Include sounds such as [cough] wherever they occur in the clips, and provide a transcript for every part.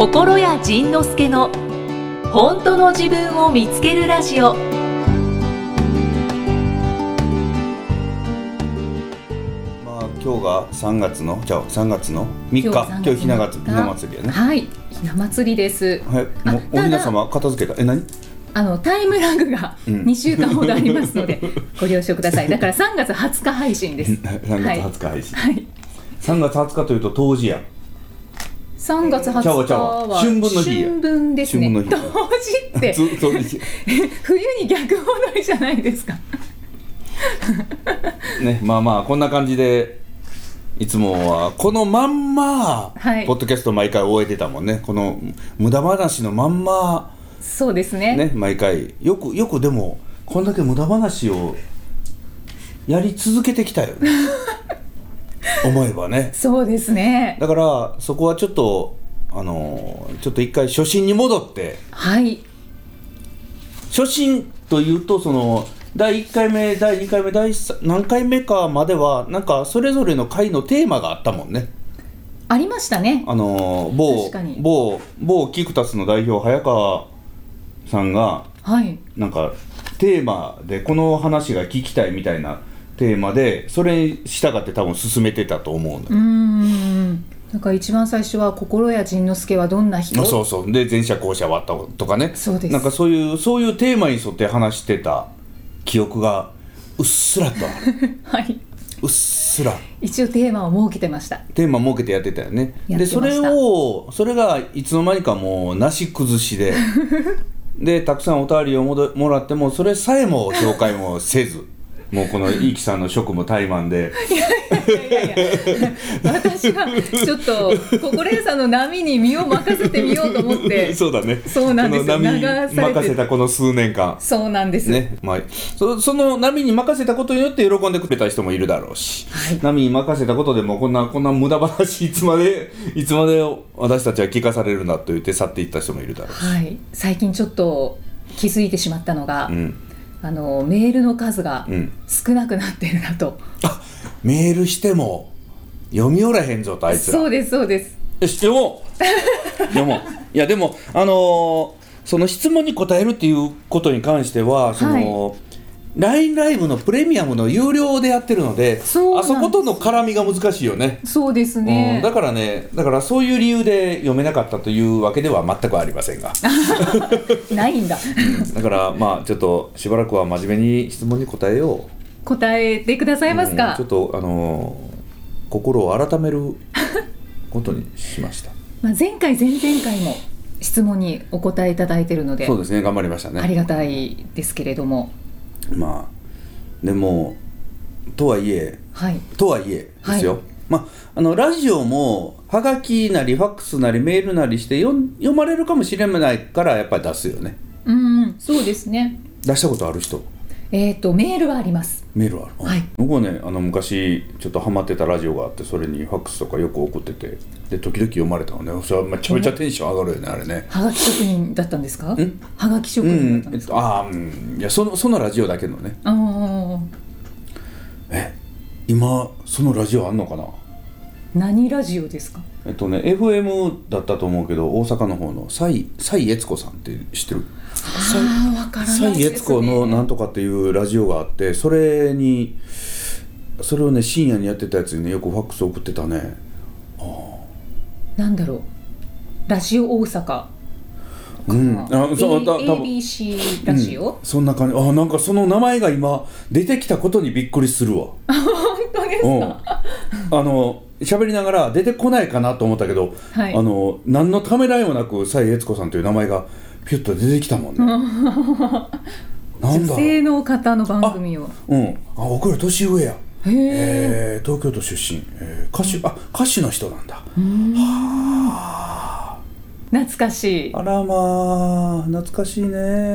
心谷仁之助の本当の自分を見つけるラジオ。まあ今日が3月のじゃあ3月の3日。今日ひながつひな祭りやね。はい、ひな祭りです。はいあもうおひな様片付けた？え何？あのタイムラグがうん。2週間ほどありますので、[laughs] ご了承ください。だから3月20日配信です。3月20日配信、はい。3月20日というと冬至や3月20ちゃうわ日は春分の日や。春分ですね。冬至って。[laughs] つ [laughs] 冬に逆戻りじゃないですか。[laughs] ねまあまあこんな感じでいつもはこのまんま、はい。ポッドキャスト毎回終えてたもんね。この無駄話のまんまそうですね。ね毎回。よくよくでもこんだけ無駄話をやり続けてきたよね思えばね [laughs] そうですね。だからそこはちょっとあのーちょっと一回初心に戻ってはい。初心というとその第1回目第2回目第3何回目かまではなんかそれぞれの回のテーマがあったもんねありましたね。あのー某某某キクタスの代表早川さんがはい。なんかテーマでこの話が聞きたいみたいなテーマでそれに従って多分進めてたと思うのよ。うーん。なんか一番最初は心谷仁之助はどんな人？あそうそう。で前者後者はあったとかね。そうです。なんかそういうそういうテーマに沿って話してた記憶がうっすらと。[laughs] はい。うっすら。一応テーマを設けてました。テーマ設けてやってたよね。でそれをそれがいつの間にかもうなし崩しで [laughs] でたくさんお便りをもどもらってもそれさえも紹介もせずもうこのイーキさんの職務怠慢で。いやいや私はちょっと心屋さんの波に身を任せてみようと思って。[laughs] そうだね。そうなんです。よ任せたこの数年間そうなんです、ねまあ、そその波に任せたことによって喜んでくれた人もいるだろうし、はい。波に任せたことでもこんなこんな無駄話いつまでいつまで私たちは聞かされるんだと言って去っていった人もいるだろうし、はい、最近ちょっと気づいてしまったのが、うんあのメールの数がうん、少なくなってるなと、あメールしても読みおらへんぞとあいつら。そうですそうです。よし読も。[laughs] う読もういやでもあのーその質問に答えるっていうことに関してはその、LINE ライブのプレミアムの有料でやってるのであそことの絡みが難しいよね。そうですうん、ねだからねだからそういう理由で読めなかったというわけでは全くありませんが。[laughs] ないんだ。だからまあちょっとしばらくは真面目に質問に答えよう。答えてくださいますか。うん。ちょっ、とあのー心を改めることにしました。[laughs] まあ、前回前々回も質問にお答えいただいてるのでそうですね。頑張りましたね。ありがたいですけれどもまあでもとはいえはい。とはいえですよ、はい。まああのラジオもはがきなりファックスなりメールなりして読まれるかもしれないからやっぱり出すよね。うん。そうですね。出したことある人？えっ、とメールはあります。メールある、はい。僕はねあの昔ちょっとハマってたラジオがあってそれにファックスとかよく送っててで時々読まれたのね。それはめちゃめちゃテンション上がるよねあれね。はがき職人だったんですか？ん。はがき職う人だったんですか、ああうん。いやそのそのラジオだけのね。ああえ今そのラジオあんのかな？何ラジオですか？えっとね FM だったと思うけど大阪の方の蔡蔡悦子さんって知ってる？ああわからない蔡悦子のなんとかっていうラジオがあってそれにそれをね深夜にやってたやつにねよくファックス送ってたね。なんだろう。ラジオ大阪うん。あそう A- た多分 ABC ラジオ、うん。そんな感じ。あなんかその名前が今出てきたことにびっくりするわ。本当ですうん。か、あの喋りながら出てこないかなと思ったけど、はい。あの何のためらいもなく蔡悦子さんという名前がピュッと出てきたもんね。[laughs] なんだ女性の方の番組を。うん。あ僕より年上や。へええー東京都出身、えー歌手あ歌手の人なんだ。懐かしい。あらまあ懐かしいね。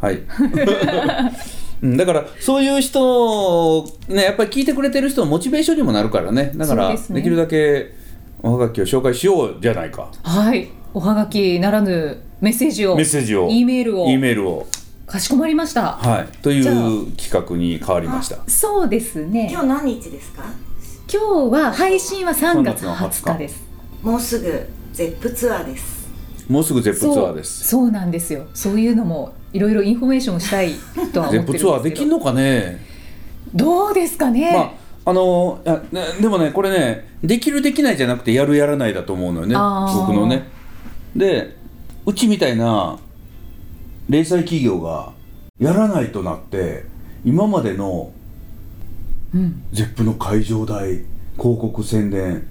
はい [laughs] うんだからそういう人ねやっぱり聞いてくれてる人のモチベーションにもなるからね。だからで,、きるだけおはがきを紹介しようじゃないか。はい。おはがきならぬメッセージをメッセージを E メールを E メールを。かしこまりました。はい。という企画に変わりました。そうですね。今日何日ですか？今日は配信は3月3月の20日。ですもうすぐ Zeppツアーですもうすぐ Zeppツアーです。そうなんですよ。そういうのもいろいろインフォメーションをしたいとは思ってるんですけど。 Zeppツアーできんのかね？どうですかね、まああのでもねこれねできるできないじゃなくてやるやらないだと思うのよね。僕のね。でうちみたいな零細企業がやらないとなって今までのうん、ゼップの会場代広告宣伝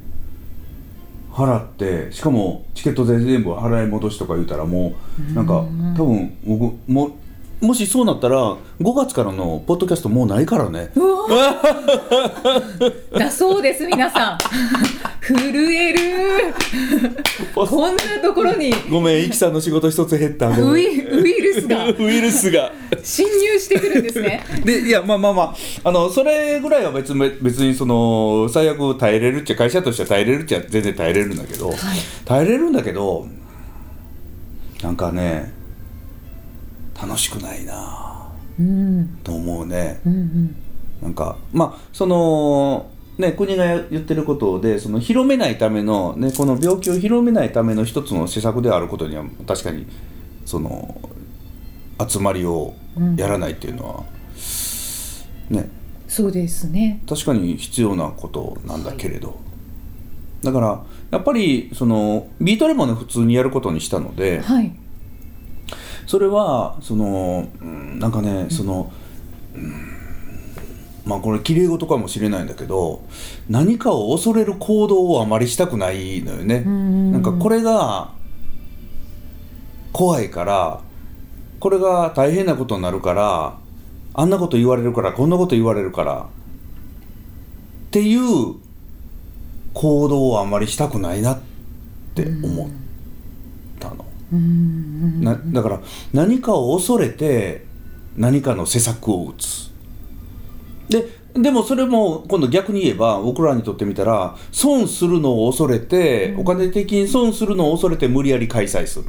払ってしかもチケット代全部払い戻しとか言うたらもうなんか多分僕ももしそうなったら5月からのポッドキャストもうないからね。[laughs] だそうです皆さん。[laughs] 震える。こんなところに。ごめんイキさんの仕事一つ減った。ウイウイルスが。[laughs] ウイルスが。侵入してくるんですね。でいやまあまあまあ。あのそれぐらいは別に別にその最悪耐えれるっちゃ会社としては耐えれるっちゃ全然耐えれるんだけど、耐えれるんだけどなんかね楽しくないな。うん。と思うね。うんうん。なんかまあそのね、国が言ってることでその広めないための、ね、この病気を広めないための一つの施策であることには確かにその集まりをやらないっていうのは、ね。そうですね。確かに必要なことなんだけれど、だからやっぱりそのビートレモンで普通にやることにしたのではいそれはそのうんなんかねその、うんまあこれきれい事かもしれないんだけど何かを恐れる行動をあまりしたくないのよね。んなんかこれが怖いからこれが大変なことになるからあんなこと言われるからこんなこと言われるからっていう行動をあまりしたくないなって思ったの。うんなだから何かを恐れて何かの施策を打つ。ででもそれも今度逆に言えば僕らにとってみたら損するのを恐れて、お金的に損するのを恐れて無理やり開催する、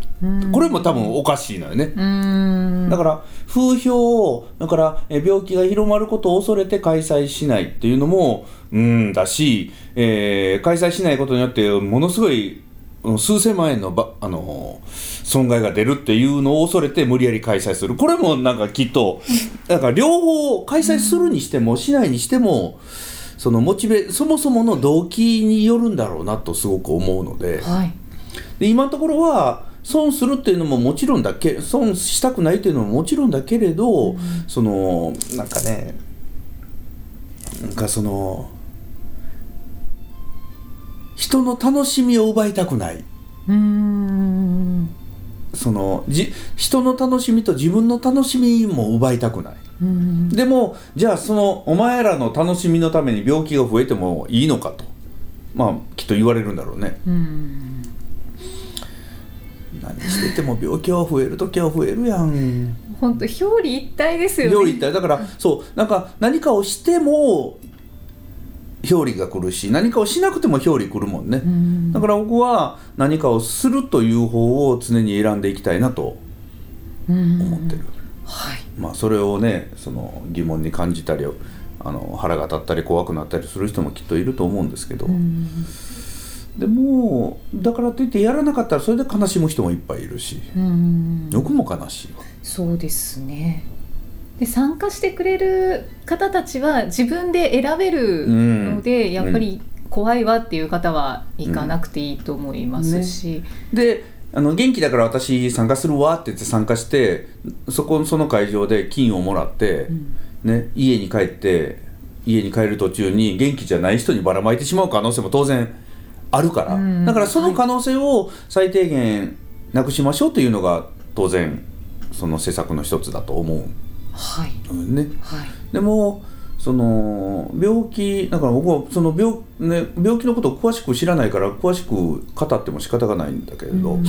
これも多分おかしいのよね、うん。だから風評をだからえ病気が広まることを恐れて開催しないっていうのもうんだし、えー開催しないことによってものすごいうん数千万円のばあの損害が出るっていうのを恐れて無理やり開催する。これもなんかきっとだから両方開催するにしてもしないにしてもそのモチベそもそもの動機によるんだろうなとすごく思うので。はい。で今のところは損するっていうのももちろんだけ損したくないっていうのももちろんだけれど、そのなんかねなんかその人の楽しみを奪いたくない。うんそのじ人の楽しみと自分の楽しみも奪いたくない。うん。でもじゃあそのお前らの楽しみのために病気が増えてもいいのかと。まあきっと言われるんだろうね。うん。何してても病気は増える時は増えるやん。本当表裏一体ですよね。表裏一体。だからそうなんか何かをしても表裏が来るし何かをしなくても表裏来るもんね、ん。だから僕は何かをするという方を常に選んでいきたいなとうん。思ってる、はい。まあそれをねその疑問に感じたりあの腹が立ったり怖くなったりする人もきっといると思うんですけど、うん。でもだからといってやらなかったらそれで悲しむ人もいっぱいいるし。うん。僕も悲しいわ。そうですねで参加してくれる方たちは自分で選べるので、うん。やっぱり怖いわっていう方は行かなくていいと思いますし、であの元気だから私参加するわって言って参加してそこその会場で金をもらって、ね、家に帰って家に帰る途中に元気じゃない人にばらまいてしまう可能性も当然あるから、うん。だからその可能性を最低限なくしましょうというのが当然その施策の一つだと思うはい。のね。はい。でもその病気だから僕はその病,、ね、病気のことを詳しく知らないから詳しく語っても仕方がないんだけれど、うん。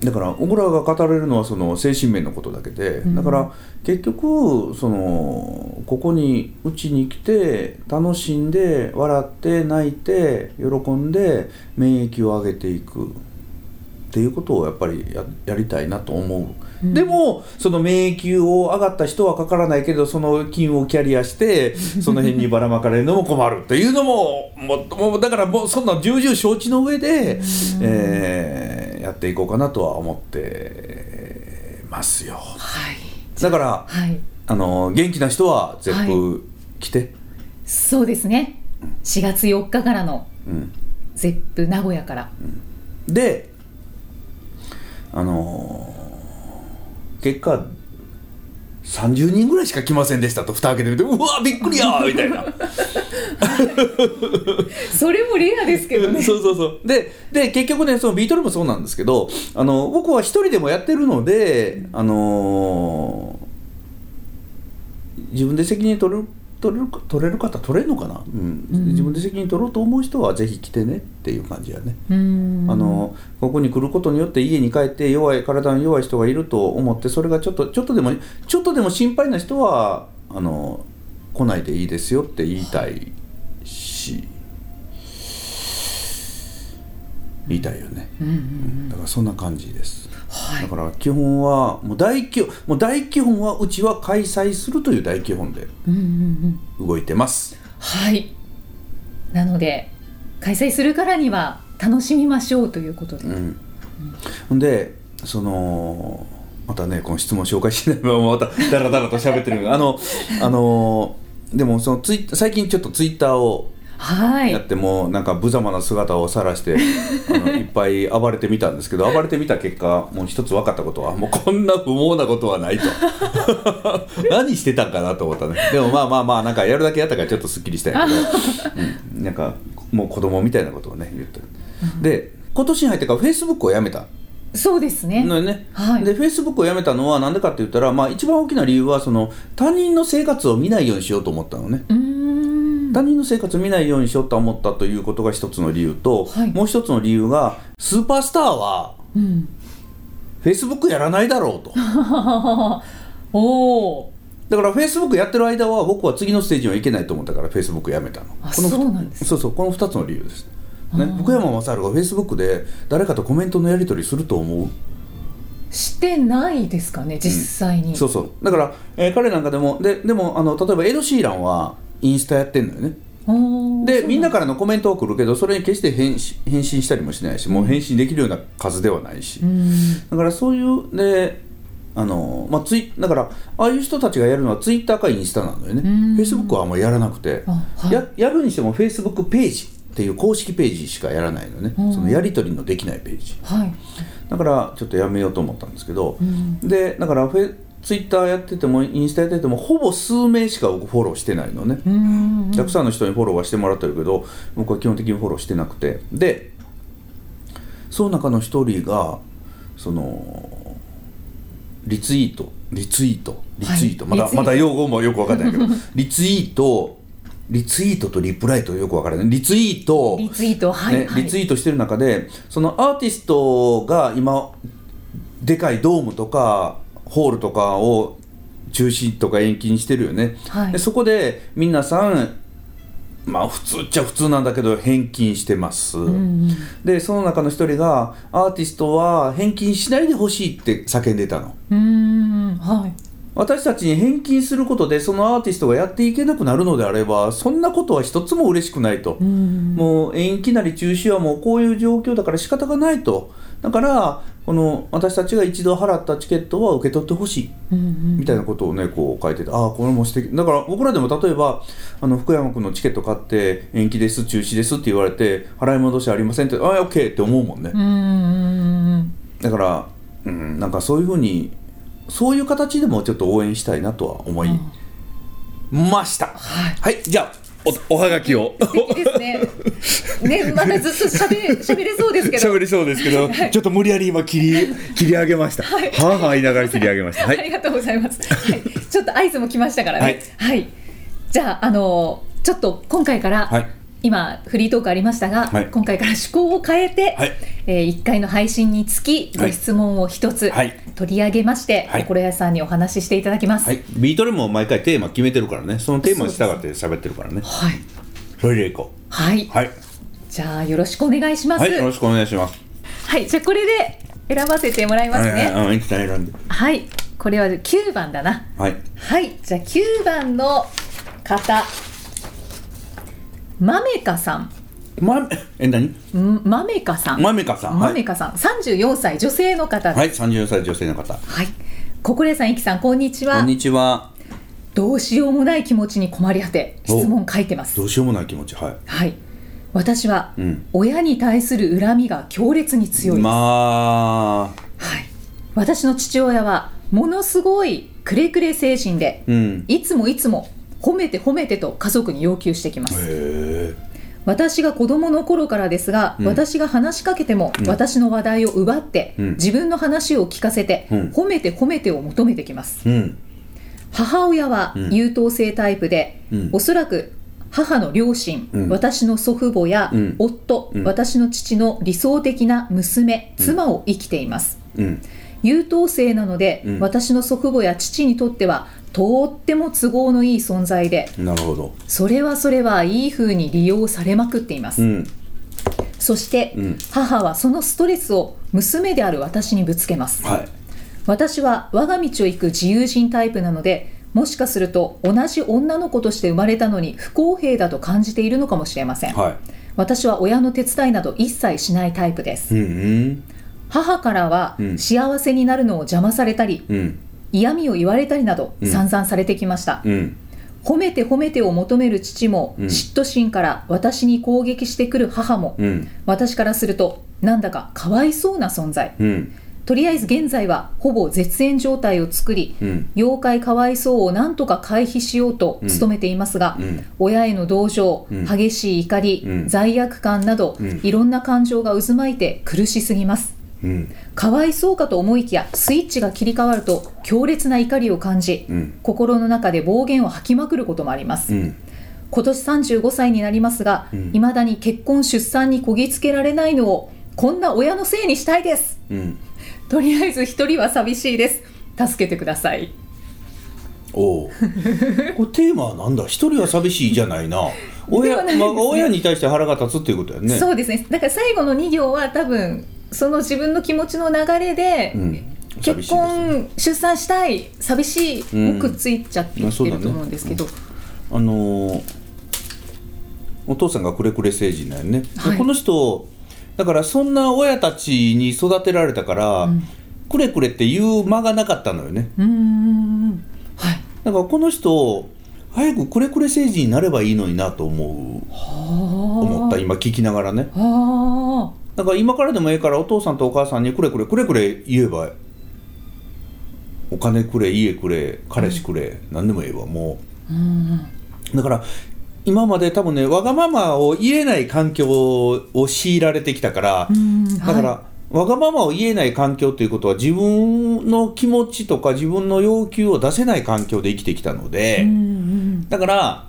だから僕らが語れるのはその精神面のことだけで、ん。だから結局そのここにうちに来て楽しんで笑って泣いて喜んで免疫を上げていくっていうことをやっぱりややりたいなと思う、でもその免疫を上がった人はかからないけどその菌をキャリアして [laughs] その辺にばらまかれるのも困るっていうのももうもうだからもうそんな重々承知の上で、えーやっていこうかなとは思ってますよ。はい。だからはい。あの元気な人は絶プ来て、そうですね。4月4日からのうん、ゼップ名古屋から。であのー結果30人ぐらいしか来ませんでしたと蓋開けてみてうわびっくりやーみたいな。[laughs] それもレアですけどね。そうそうそう。でで結局ねそのビートルもそうなんですけどあの僕は一人でもやってるのであのー自分で責任取れる取れるか取れる方取れるのかな、うん。うん。自分で責任取ろうと思う人はぜひ来てねっていう感じやね。うあのここに来ることによって家に帰って弱い体の弱い人がいると思ってそれがちょっとちょっとでもちょっとでも心配な人はあの来ないでいいですよって言いたいし。言いたいよね。うんうん。うん。だからそんな感じですはい。だから基本はもう大基本もう大基本はうちは開催するという大基本でうんうんうん。動いてますはい。なので開催するからには楽しみましょうということで、うん、ほんでそのまたねこの質問紹介しないまままたダラダラと喋ってるあのあのでもそのツイ最近ちょっとツイッターをはい。やってもなんか無様な姿を晒して [laughs] あのいっぱい暴れてみたんですけど暴れてみた結果もう一つ分かったことはもうこんな不毛なことはないと。[laughs] 何してたんかなと思ったね。でもまあまあまあなんかやるだけやったからちょっとすっきりしたんやけど、うん、なんかもう子供みたいなことをね言ってるで今年に入ってからフェイスブックをやめた。そうですね。ね、はい。でフェイスブックをやめたのはなんでかって言ったら、まあ、一番大きな理由はその他人の生活を見ないようにしようと思ったのね。うーん他人の生活を見ないようにしようと思ったということが一つの理由と、はい。もう一つの理由がスーパースターはうん。フェイスブックやらないだろうと。[laughs] おおだからフェイスブックやってる間は僕は次のステージにはいけないと思ったからフェイスブックやめたの。あこのそうなんですそうそうこの2つの理由です、ね福山雅治がフェイスブックで誰かとコメントのやり取りすると思う？してないですかね実際に、そうそう。だから、えー彼なんかでもででもあの例えばエド・シーランはインスタやってんのよね。でみんなからのコメントは来るけどそれに決して返信返信したりもしないしもう返信できるような数ではないし、うん。だからそういうであの、まあ、ツイだからああいう人たちがやるのはツイッターかインスタなのよね。うん。フェイスブックはあんまやらなくて、あはい。ややるにしてもフェイスブックページっていう公式ページしかやらないのね、うん。そのやり取りのできないページ。はい、だからちょっとやめようと思ったんですけど、うん。でだからフェツイッターやっててもインスタやっててもほぼ数名しか僕フォローしてないのね、うんたくさんの人にフォローはしてもらってるけど僕は基本的にフォローしてなくて。でその中の一人がそのリツイートリツイートリツイート、まだはいリツイート。まだ用語もよく分かんないけど。[laughs] リツイートリツイートとリプライトよく分からない。リツイートリツイートはい、ね、はい、リツイートしてる中でそのアーティストが今でかいドームとかホールとかを中止とか延期にしてるよね、はい。でそこで皆さんまあ普通っちゃ普通なんだけど返金してます、うんでその中の一人がアーティストは返金しないでほしいって叫んでたの。はい私たちに返金することでそのアーティストがやっていけなくなるのであればそんなことは一つも嬉しくないと、うん。もう延期なり中止はもうこういう状況だから仕方がないと。だからこの私たちが一度払ったチケットは受け取ってほしい。みたいなことをねこう書いてて。ああこれも素敵。だから僕らでも例えばあの福山君のチケット買って延期です中止ですって言われて払い戻しありませんってああ OK って思うもんね。うんうん。だから、うん、なんかそういうふうにそういう形でもちょっと応援したいなとは思いましたはいはいじゃあおおはがきをですね。ね、まだずっとしゃべれ、しゃべれそうですけど。喋りそうですけど、[laughs] ちょっと無理やり今切り切り上げました。はいはあはあ言いながら切り上げました。はい。ありがとうございます。はい、ちょっと合図も来ましたからね。ははいい。じゃあ、あの、ちょっと今回から。はい今フリートークありましたが、はい今回から趣向を変えて、はいえー、1回の配信につきご質問を一つはい取り上げまして、はい心屋さんにお話ししていただきます。はい。ビートルも毎回テーマ決めてるからね。そのテーマに従って喋ってるからね。はい。それでいこはい。う。はい。じゃあよろしくお願いします。はい。よろしくお願いします。はい、じゃあこれで選ばせてもらいますね。はい、これは9番だな。はい。はい、じゃあ9番の方、まめかさん。ま、え、何？んまめかさん。まめかさん。はい。まめかさん、34歳女性の方です。はい、三十歳女性の方。はい。ここれさん、いきさん、こんにちは。こんにちは。どうしようもない気持ちに困り果て、質問書いてますど。うしようもない気持ち。はい。はい。私は、うん親に対する恨みが強烈に強いです。まあ。はい。私の父親は、ものすごいくれくれ精神で、うん。いつもいつも褒めて褒めてと家族に要求してきます。へえ。私が子供の頃からですが、うん。私が話しかけても、うん。私の話題を奪って、うん。自分の話を聞かせて、うん。褒めて褒めてを求めてきます。うん。母親はうん。優等生タイプで、うん。おそらく母の両親、うん。私の祖父母やうん。夫、うん。私の父の理想的な娘、妻を生きています。うん。優等生なので、うん。私の祖父母や父にとってはとっても都合のいい存在でなるほど。それはそれはいい風に利用されまくっています、うん。そして、うん母はそのストレスを娘である私にぶつけますはい。私は我が道を行く自由人タイプなのでもしかすると同じ女の子として生まれたのに不公平だと感じているのかもしれません、は私は親の手伝いなど一切しないタイプですい。うん。母からはうん幸せになるのを邪魔されたり、うん。嫌味を言われたりなどうん散々されてきました、うん。褒めて褒めてを求める父も、うん嫉妬心から私に攻撃してくる母も、うん。私からするとなんだかかわいそうな存在うん。とりあえず現在はほぼ絶縁状態を作り、うん。妖怪かわいそうをなんとか回避しようと努めていますが、うん。親への同情、うん激しい怒り、うん罪悪感など、うんいろんな感情が渦巻いて苦しすぎますうん。かわいそうかと思いきやスイッチが切り替わると強烈な怒りを感じ、うん。心の中で暴言を吐きまくることもあります、うん。今年35歳になりますが、うんいまだに結婚出産にこぎつけられないのをこんな親のせいにしたいですうん。とりあえず一人は寂しいです助けてくださいおお。[laughs] これテーマはなんだ？一人は寂しいじゃないな。で親、ねまあ、親に対して腹が立つっていうことやね。そうですねだから最後の2行は多分その自分の気持ちの流れで、結婚出産したい寂しいうんもくっついちゃってると思うんですけど、あのーお父さんがくれくれ成人なんよね、この人だからそんな親たちに育てられたから、うん。くれくれって言う間がなかったのよね。うーん。はい。だからこの人早くくれくれ成人になればいいのになと思う。思思った。今聞きながらね。あだから今からでもええからお父さんとお母さんにくれくれくれくれ言えばお金くれ家くれ彼氏くれ、何でもええわもう。ーうん。だから今まで多分ねわがままを言えない環境を強いられてきたから、うんだから、はわがままを言えない環境ということは自分の気持ちとか自分の要求を出せない環境で生きてきたので、いうんうん。だから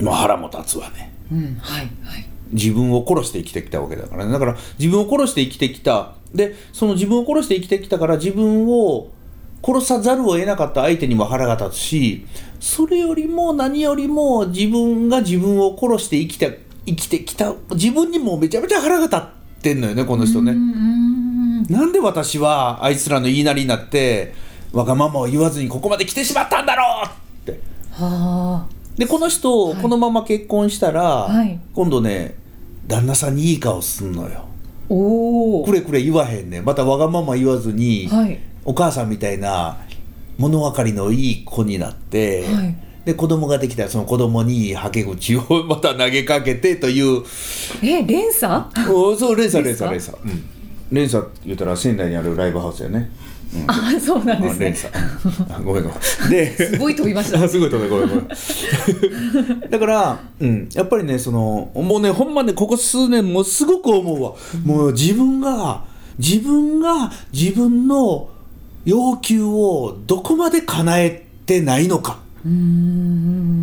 まあ腹も立つわね。うんはいはい自分を殺して生きてきたわけだから。ねだから自分を殺して生きてきた。でその自分を殺して生きてきたから自分を殺さざるを得なかった。相手にも腹が立つしそれよりも何よりも自分が自分を殺して生きて生きてきた。自分にもめちゃめちゃ腹が立ってんのよねこの人ね。なんで私はあいつらの言いなりになってわがままを言わずにここまで来てしまったんだろうって。はでこの人、はいこのまま結婚したら、はい。今度ね旦那さんにいい顔すんのよ。あおおくれくれ言わへんねん。またわがまま言わずに、はい。お母さんみたいな物分かりのいい子になって、はい。で子供ができたらその子供にはけ口を [laughs] また投げかけてという。え連鎖？おそう連鎖連鎖連鎖、うん、連鎖って言ったら仙台にあるライブハウスやね、うんあそうなんであすねごめんごめん。ですごい飛びました。[laughs] あすごい飛んだごめんごめん。だから、うん、やっぱりねそのもうねほんまねここ数年もうすごく思うわ、もう自分が自分が自分の要求をどこまで叶えてないのか。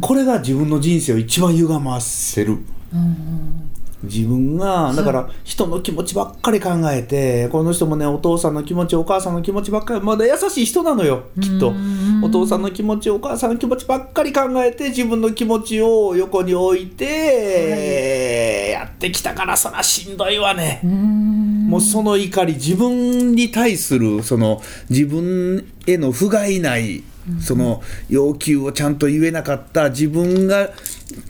これが自分の人生を一番歪ませる。うん自分がだから人の気持ちばっかり考えてこの人もねお父さんの気持ちお母さんの気持ちばっかりまだ優しい人なのよきっとうん。お父さんの気持ちお母さんの気持ちばっかり考えて自分の気持ちを横に置いてやってきたからそらしんどいわね。もうその怒り自分に対するその自分への不甲斐ないその要求をちゃんと言えなかった自分が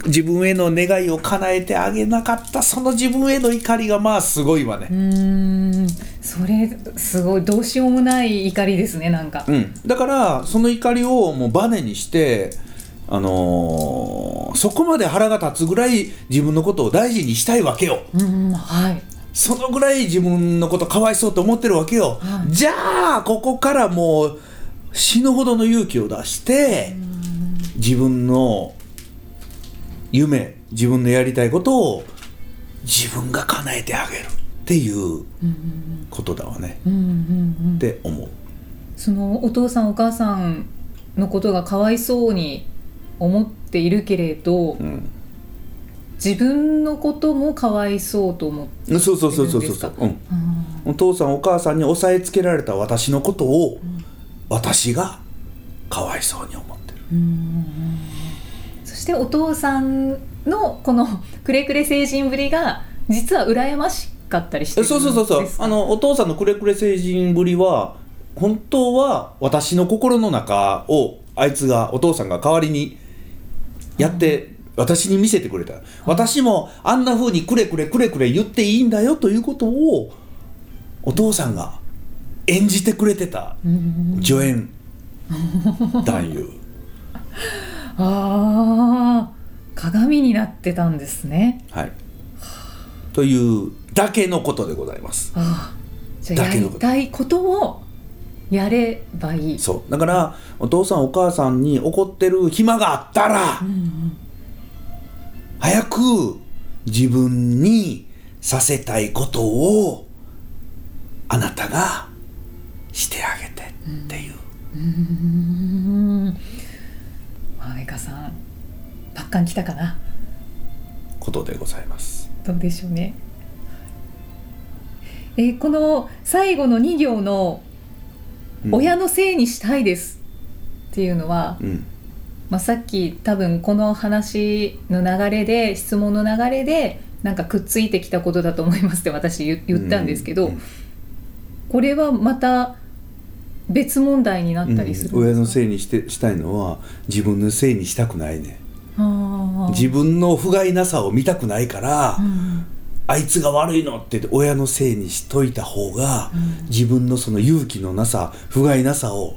自分への願いを叶えてあげなかったその自分への怒りがまあすごいわね。うーん。それすごいどうしようもない怒りですねなんか、うん、だからその怒りをもうバネにして、あのーそこまで腹が立つぐらい自分のことを大事にしたいわけよ。うんはい。そのぐらい自分のことかわいそうと思ってるわけよ、はい。じゃあここからもう死ぬほどの勇気を出して自分の夢自分のやりたいことを自分が叶えてあげる。っていうことだわね、うんうんうんって思う。そのお父さんお母さんのことがかわいそうに思っているけれど、うん。自分のこともかわいそうと思ってそうそうそうそういるんですかそう。うん。お父さんお母さんに押さえつけられた私のことを、私がかわいそうに思ってる。そしてお父さんのこのくれくれ成人ぶりが実は羨ましかったりしてえそうそうそうそう。あのお父さんのくれくれ成人ぶりは本当は私の心の中をあいつがお父さんが代わりにやって、私に見せてくれた、私もあんな風にくれくれくれくれ言っていいんだよということをお父さんが演じてくれてた。助演。男 [laughs] 優ああ鏡になってたんですね。はい。というだけのことでございます。ああだけのこと。たいことをやればいい。そう。だからお父さんお母さんに怒ってる暇があったら、早く自分にさせたいことをあなたがしてあげてっていう、マメカさんパッカン来たかな？ことでございます。どうでしょうね。えーこの最後の2行の「うん。親のせいにしたいです」っていうのは、うん。まあ、さっき多分この話の流れで質問の流れでなんかくっついてきたことだと思いますって私言言ったんですけど、うん。これはまた別問題になったりするん親のせいにしてしたいのは自分のせいにしたくないね。自分の不甲斐なさを見たくないから、うん。あいつが悪いのって親のせいにしといた方が、自分のその勇気のなさ不甲斐なさを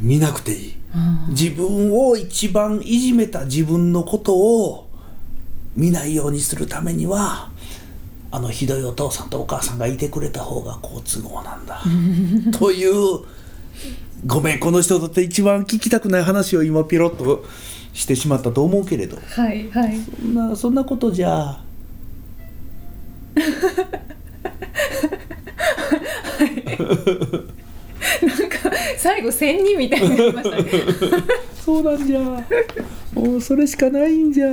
見なくていい。あ自分を一番いじめた自分のことを見ないようにするためにはあのひどいお父さんとお母さんがいてくれた方が好都合なんだ。[laughs] というごめんこの人だって一番聞きたくない話を今ピロッとしてしまったと思うけれど。ーはいはい。そんなそんなことじゃ。なんか最後仙人みたいになりましたね。[laughs] そうなんじゃ。もうそれしかないんじゃ。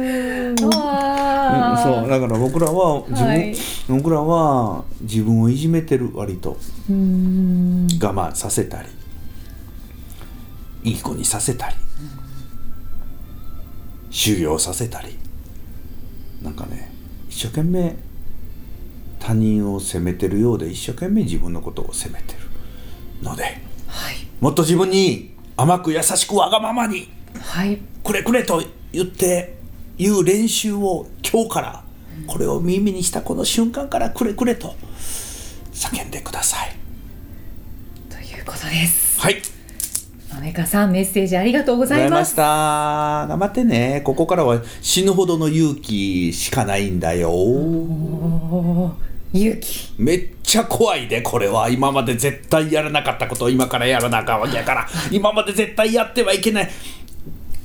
あー。そうだから僕らは自分、はい。僕らは自分をいじめてる割と我慢させたりいい子にさせたり修行させたりなんかね一生懸命他人を責めてるようで一生懸命自分のことを責めてるのではい。もっと自分に甘く優しくわがままにはい。くれくれと言って言う練習を今日からこれを耳にしたこの瞬間からくれくれと叫んでください。ということです。はいマメカさんメッセージありがとうございます。した。頑張ってね。ここからは死ぬほどの勇気しかないんだよ。勇気。めっちゃ怖いでこれは。今まで絶対やらなかったことを今からやらなあかんわけやから。今まで絶対やってはいけない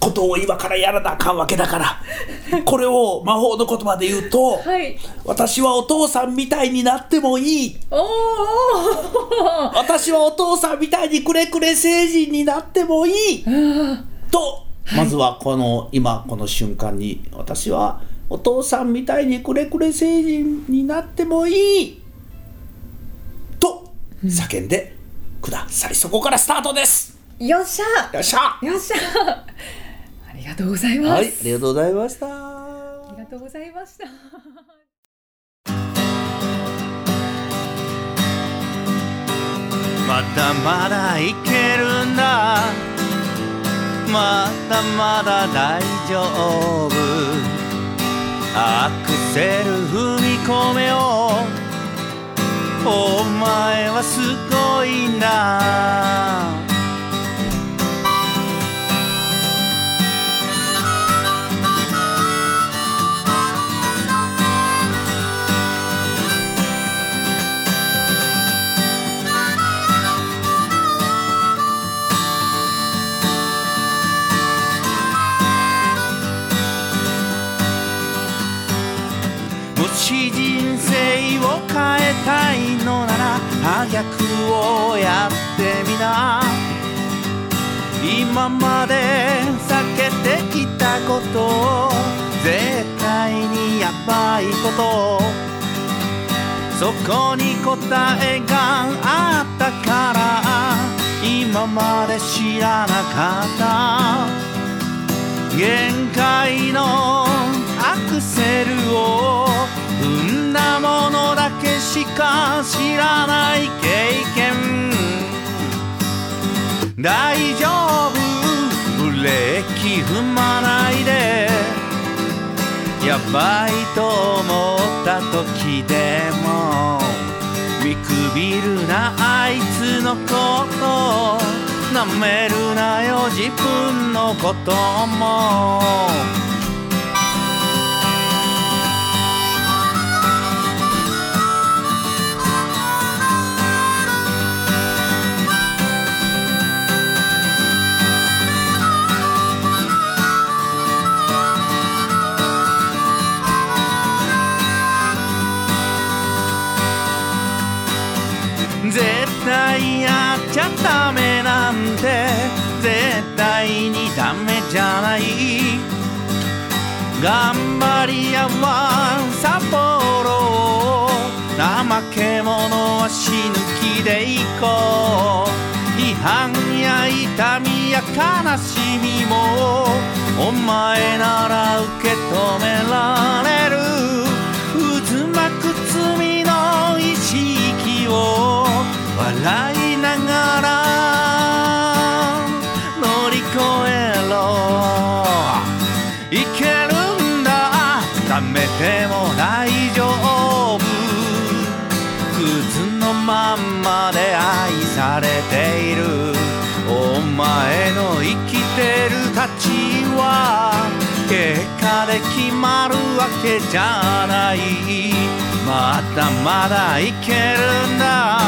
ことを今からやらなあかんわけだから。これを魔法の言葉で言うと、はい。私はお父さんみたいになってもいい。私はお父さんみたいにくれくれ成人になってもいい。とまずはこの今この瞬間に私はお父さんみたいにくれくれ成人になってもいい。と叫んでください。そこからスタートです。よっしゃ。よっしゃ。よっしゃ。ありがとうございます、はいありがとうございました。ありがとうございました。まだまだいけるんだ。まだまだ大丈夫。アクセル踏み込めよ。お前はすごいな。も真逆をやってみな。今まで避けてきたことを絶対にやばいこと。そこに答えがあったから今まで知らなかった。限界のアクセルをんだものだけしか知らない経験大丈夫ブレーキ踏まないでやばいと思った時でも見くびるなあいつのことなめるなよ自分のことも。じゃない頑張り屋は札幌怠け者は死ぬ気で行こう批判や痛みや悲しみもお前なら受け止められる。渦巻く罪の意識を笑いながらでも大丈夫。クズのまんまで愛されている。お前の生きてる価値は結果で決まるわけじゃない。まだまだいけるんだ。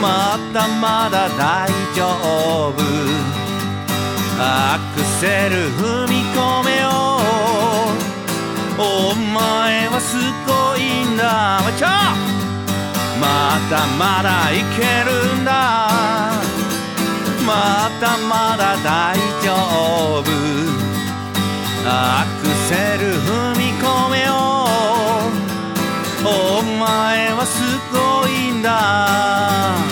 まだまだ大丈夫。アクセル踏み込めよ。お前はすごいんだちょまだまだいけるんだ。まだまだ大丈夫。アクセル踏み込めよ。お前はすごいんだ。